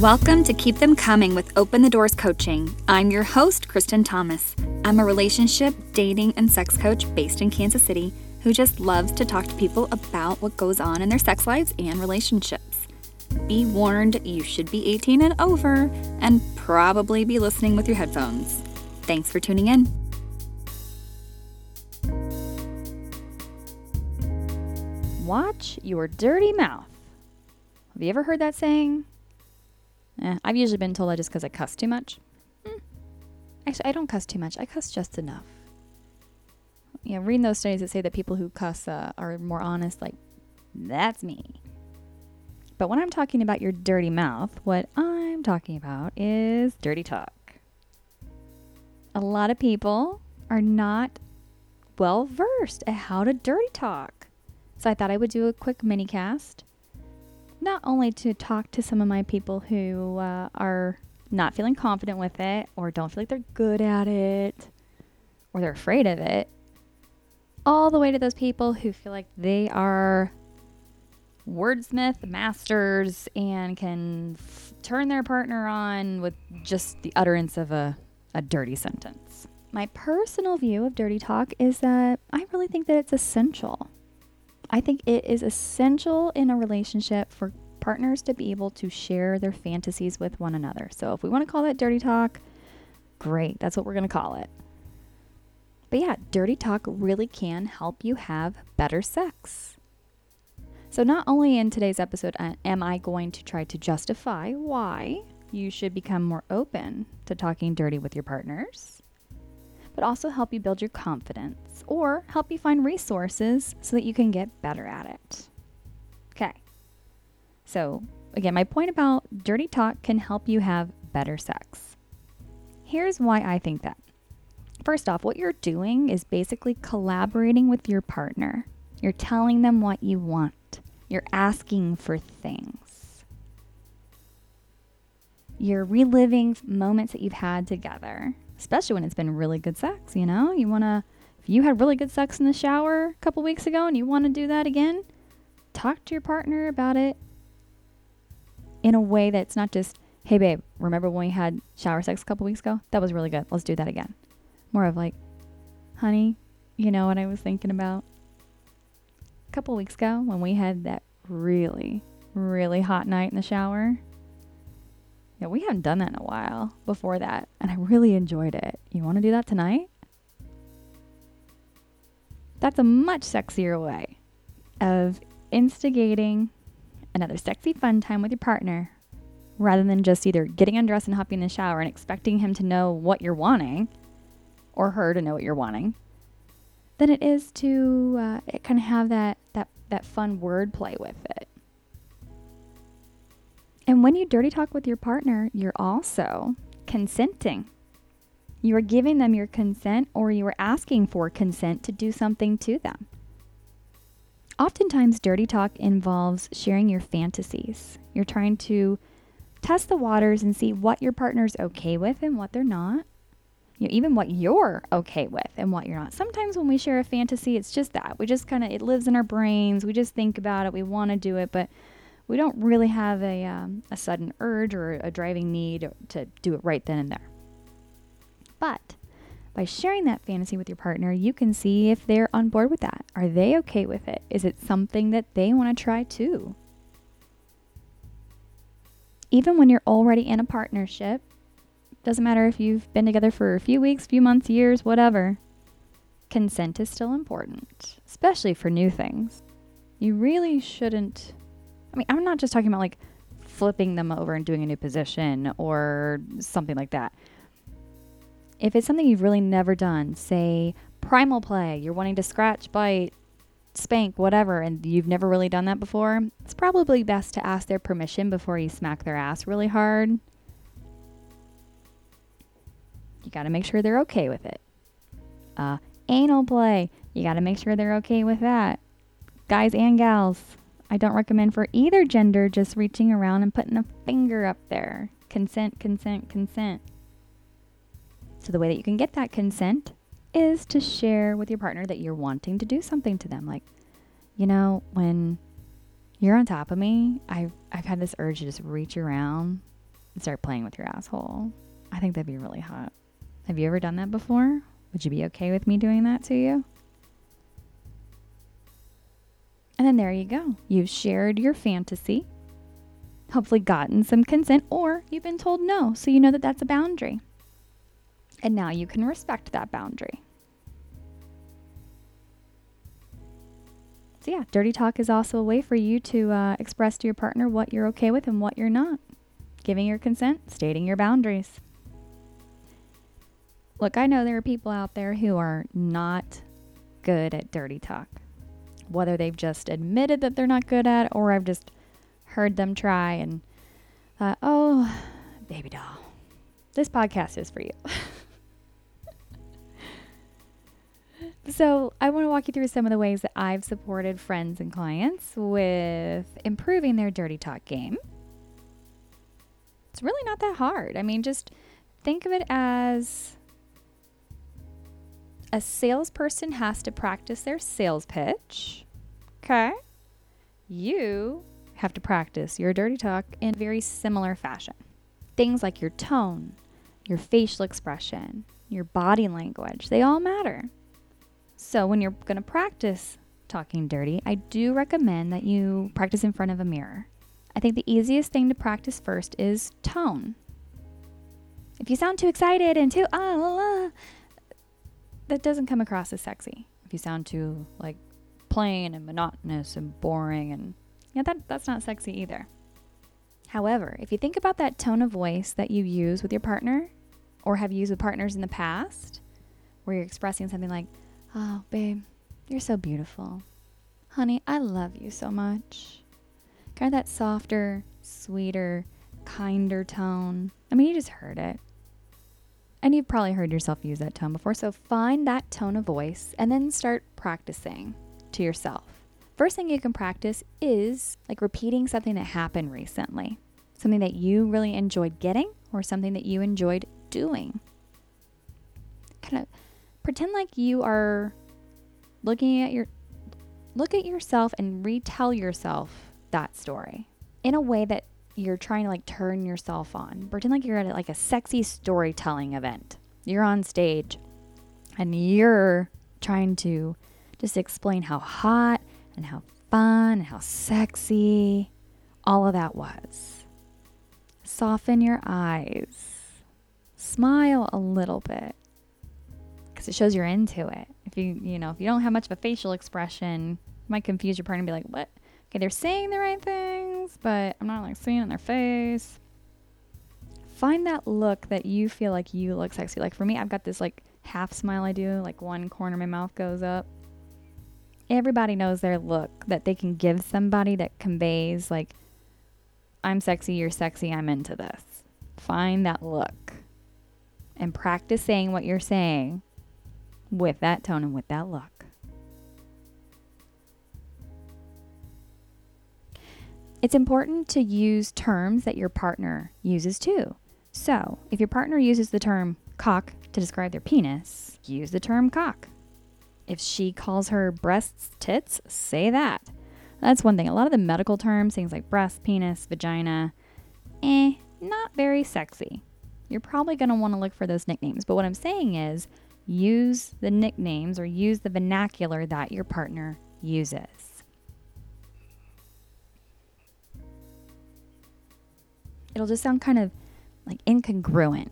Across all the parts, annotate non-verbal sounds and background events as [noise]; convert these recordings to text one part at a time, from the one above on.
Welcome to Keep Them Coming with Open the Doors Coaching. I'm your host, Kristen Thomas. I'm a relationship, dating, and sex coach based in Kansas City who just loves to talk to people about what goes on in their sex lives and relationships. Be warned, you should be 18 and over and probably be listening with your headphones. Thanks for tuning in. Watch your dirty mouth. Have you ever heard that saying? Eh, I've usually been told that just because I cuss too much. Hmm. Actually, I don't cuss too much. I cuss just enough. You know, reading those studies that say that people who cuss uh, are more honest, like, that's me. But when I'm talking about your dirty mouth, what I'm talking about is dirty talk. A lot of people are not well versed at how to dirty talk. So I thought I would do a quick mini cast not only to talk to some of my people who uh, are not feeling confident with it or don't feel like they're good at it or they're afraid of it, all the way to those people who feel like they are wordsmith masters and can f- turn their partner on with just the utterance of a, a dirty sentence. My personal view of dirty talk is that I really think that it's essential. I think it is essential in a relationship for partners to be able to share their fantasies with one another. So if we want to call that dirty talk, great. That's what we're going to call it. But yeah, dirty talk really can help you have better sex. So, not only in today's episode uh, am I going to try to justify why you should become more open to talking dirty with your partners, but also help you build your confidence or help you find resources so that you can get better at it. Okay. So, again, my point about dirty talk can help you have better sex. Here's why I think that. First off, what you're doing is basically collaborating with your partner. You're telling them what you want, you're asking for things. You're reliving moments that you've had together, especially when it's been really good sex, you know? You want to if you had really good sex in the shower a couple weeks ago and you want to do that again, talk to your partner about it in a way that's not just, hey, babe, remember when we had shower sex a couple weeks ago? That was really good. Let's do that again. More of like, honey, you know what I was thinking about? A couple weeks ago when we had that really, really hot night in the shower. Yeah, we haven't done that in a while before that, and I really enjoyed it. You want to do that tonight? That's a much sexier way of instigating another sexy fun time with your partner rather than just either getting undressed and hopping in the shower and expecting him to know what you're wanting or her to know what you're wanting than it is to uh, kind of have that, that, that fun word play with it. And when you dirty talk with your partner, you're also consenting. You are giving them your consent or you are asking for consent to do something to them. Oftentimes, dirty talk involves sharing your fantasies. You're trying to test the waters and see what your partner's okay with and what they're not. You know, even what you're okay with and what you're not. Sometimes when we share a fantasy, it's just that. We just kind of, it lives in our brains. We just think about it. We want to do it, but we don't really have a, um, a sudden urge or a driving need to do it right then and there. But by sharing that fantasy with your partner, you can see if they're on board with that. Are they okay with it? Is it something that they want to try too? Even when you're already in a partnership, doesn't matter if you've been together for a few weeks, few months, years, whatever. Consent is still important, especially for new things. You really shouldn't I mean, I'm not just talking about like flipping them over and doing a new position or something like that. If it's something you've really never done, say primal play, you're wanting to scratch, bite, spank, whatever, and you've never really done that before, it's probably best to ask their permission before you smack their ass really hard. You got to make sure they're okay with it. Uh, anal play, you got to make sure they're okay with that. Guys and gals, I don't recommend for either gender just reaching around and putting a finger up there. Consent, consent, consent. So, the way that you can get that consent is to share with your partner that you're wanting to do something to them. Like, you know, when you're on top of me, I've, I've had this urge to just reach around and start playing with your asshole. I think that'd be really hot. Have you ever done that before? Would you be okay with me doing that to you? And then there you go. You've shared your fantasy, hopefully gotten some consent, or you've been told no, so you know that that's a boundary. And now you can respect that boundary. So, yeah, dirty talk is also a way for you to uh, express to your partner what you're okay with and what you're not. Giving your consent, stating your boundaries. Look, I know there are people out there who are not good at dirty talk. Whether they've just admitted that they're not good at or I've just heard them try and thought, oh, baby doll, this podcast is for you. [laughs] so, I want to walk you through some of the ways that I've supported friends and clients with improving their dirty talk game. It's really not that hard. I mean, just think of it as a salesperson has to practice their sales pitch. Okay. You have to practice your dirty talk in a very similar fashion. Things like your tone, your facial expression, your body language, they all matter. So when you're going to practice talking dirty, I do recommend that you practice in front of a mirror. I think the easiest thing to practice first is tone. If you sound too excited and too ah, la, la, that doesn't come across as sexy. If you sound too like plain and monotonous and boring and yeah, that that's not sexy either. However, if you think about that tone of voice that you use with your partner or have used with partners in the past, where you're expressing something like, "Oh, babe, you're so beautiful. Honey, I love you so much." Kind of that softer, sweeter, kinder tone. I mean, you just heard it. And you've probably heard yourself use that tone before. So find that tone of voice and then start practicing to yourself. First thing you can practice is like repeating something that happened recently, something that you really enjoyed getting or something that you enjoyed doing. Kind of pretend like you are looking at your look at yourself and retell yourself that story in a way that you're trying to like turn yourself on. Pretend like you're at like a sexy storytelling event. You're on stage and you're trying to just explain how hot and how fun and how sexy all of that was. Soften your eyes. Smile a little bit because it shows you're into it. If you, you know, if you don't have much of a facial expression, might confuse your partner and be like, what? Okay, they're saying the right things, but I'm not like seeing it in their face. Find that look that you feel like you look sexy. Like for me, I've got this like half smile I do, like one corner of my mouth goes up. Everybody knows their look that they can give somebody that conveys like I'm sexy, you're sexy, I'm into this. Find that look and practice saying what you're saying with that tone and with that look. It's important to use terms that your partner uses too. So, if your partner uses the term cock to describe their penis, use the term cock. If she calls her breasts tits, say that. That's one thing. A lot of the medical terms, things like breast, penis, vagina, eh, not very sexy. You're probably going to want to look for those nicknames. But what I'm saying is use the nicknames or use the vernacular that your partner uses. It'll just sound kind of like incongruent.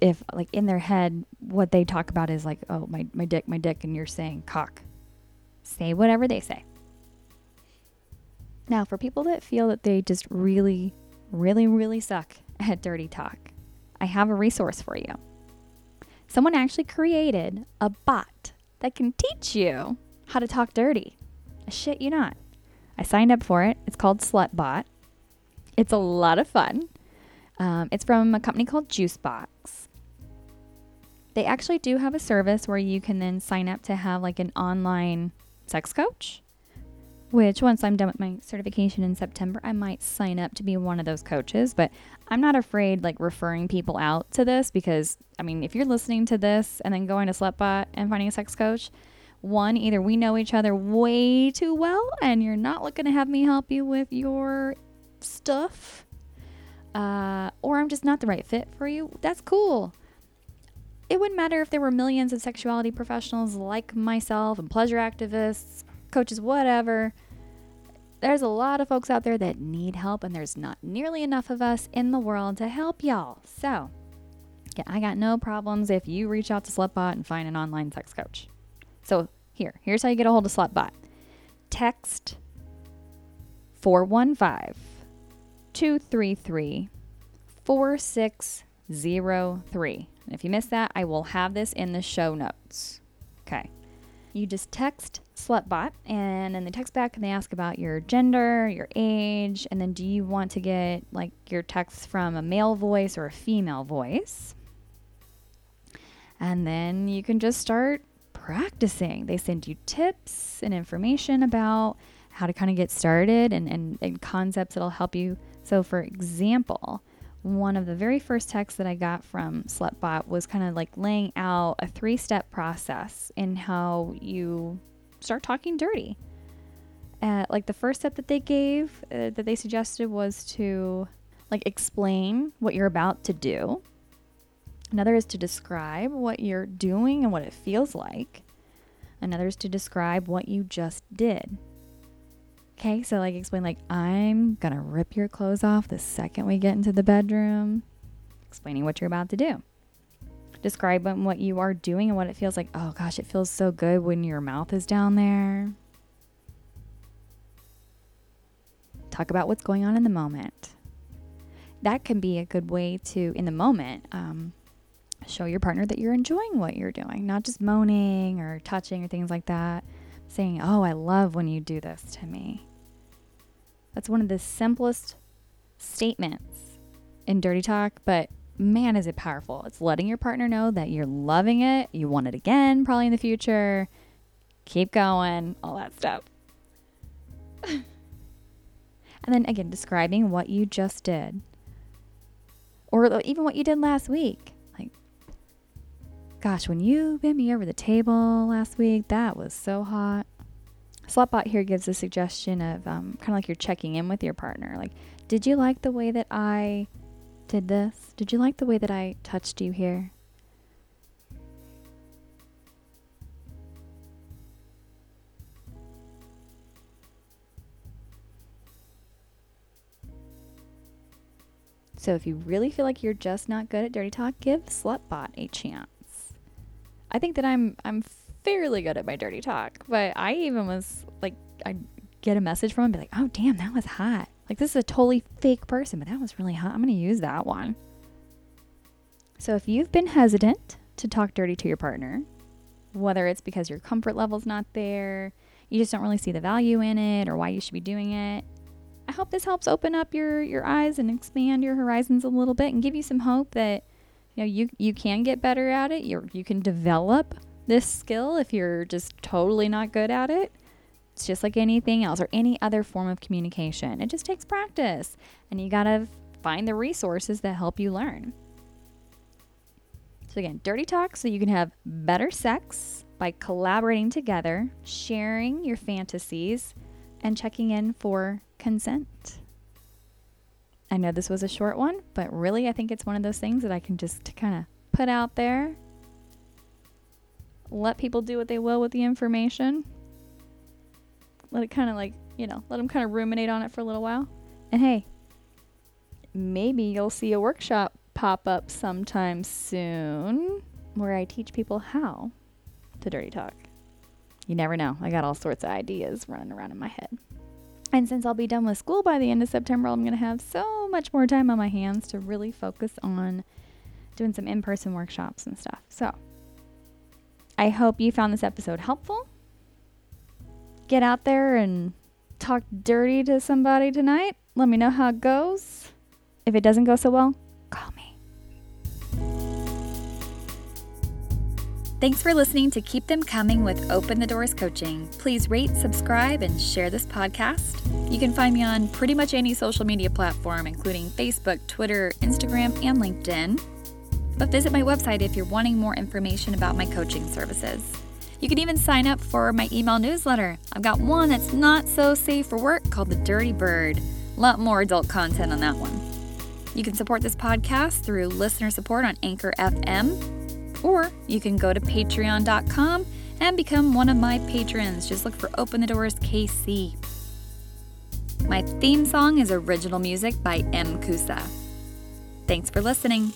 If like in their head what they talk about is like oh my, my dick my dick and you're saying cock. Say whatever they say. Now for people that feel that they just really really really suck [laughs] at dirty talk i have a resource for you. Someone actually created a bot that can teach you how to talk dirty. Shit you not. I signed up for it. It's called slutbot it's a lot of fun. Um, it's from a company called Juicebox. They actually do have a service where you can then sign up to have like an online sex coach. Which, once I'm done with my certification in September, I might sign up to be one of those coaches. But I'm not afraid like referring people out to this because, I mean, if you're listening to this and then going to Slutbot and finding a sex coach, one, either we know each other way too well and you're not looking to have me help you with your stuff, uh, or I'm just not the right fit for you, that's cool. It wouldn't matter if there were millions of sexuality professionals like myself and pleasure activists, coaches, whatever. There's a lot of folks out there that need help, and there's not nearly enough of us in the world to help y'all. So, yeah, I got no problems if you reach out to Slutbot and find an online sex coach. So, here, here's how you get a hold of Slutbot text 415 233 4603. And if you missed that, I will have this in the show notes. Okay. You just text Slutbot, and then they text back and they ask about your gender, your age, and then do you want to get like your text from a male voice or a female voice? And then you can just start practicing. They send you tips and information about how to kind of get started and, and, and concepts that'll help you. So, for example, one of the very first texts that I got from Slutbot was kind of like laying out a three step process in how you start talking dirty. Uh, like the first step that they gave, uh, that they suggested was to like explain what you're about to do. Another is to describe what you're doing and what it feels like. Another is to describe what you just did. Okay, so like explain like I'm gonna rip your clothes off the second we get into the bedroom. Explaining what you're about to do. Describe what you are doing and what it feels like. Oh gosh, it feels so good when your mouth is down there. Talk about what's going on in the moment. That can be a good way to, in the moment, um, show your partner that you're enjoying what you're doing, not just moaning or touching or things like that. Saying, Oh, I love when you do this to me. That's one of the simplest statements in Dirty Talk, but man, is it powerful. It's letting your partner know that you're loving it, you want it again, probably in the future. Keep going, all that stuff. [laughs] and then again, describing what you just did, or even what you did last week. Gosh, when you bent me over the table last week, that was so hot. Slutbot here gives a suggestion of um, kind of like you're checking in with your partner. Like, did you like the way that I did this? Did you like the way that I touched you here? So if you really feel like you're just not good at dirty talk, give Slutbot a chance. I think that I'm I'm fairly good at my dirty talk, but I even was like, I get a message from him, be like, oh, damn, that was hot. Like, this is a totally fake person, but that was really hot. I'm going to use that one. So, if you've been hesitant to talk dirty to your partner, whether it's because your comfort level's not there, you just don't really see the value in it, or why you should be doing it, I hope this helps open up your, your eyes and expand your horizons a little bit and give you some hope that you know you, you can get better at it. You you can develop this skill if you're just totally not good at it. It's just like anything else or any other form of communication. It just takes practice, and you got to find the resources that help you learn. So, again, dirty talk so you can have better sex by collaborating together, sharing your fantasies, and checking in for consent. I know this was a short one, but really, I think it's one of those things that I can just kind of put out there let people do what they will with the information. Let it kind of like, you know, let them kind of ruminate on it for a little while. And hey, maybe you'll see a workshop pop up sometime soon where I teach people how to dirty talk. You never know. I got all sorts of ideas running around in my head. And since I'll be done with school by the end of September, I'm going to have so much more time on my hands to really focus on doing some in person workshops and stuff. So, I hope you found this episode helpful. Get out there and talk dirty to somebody tonight. Let me know how it goes. If it doesn't go so well, call me. Thanks for listening to Keep Them Coming with Open the Doors Coaching. Please rate, subscribe, and share this podcast. You can find me on pretty much any social media platform, including Facebook, Twitter, Instagram, and LinkedIn but visit my website if you're wanting more information about my coaching services. You can even sign up for my email newsletter. I've got one that's not so safe for work called The Dirty Bird. A lot more adult content on that one. You can support this podcast through listener support on Anchor FM, or you can go to patreon.com and become one of my patrons. Just look for Open the Doors KC. My theme song is original music by M. Kusa. Thanks for listening.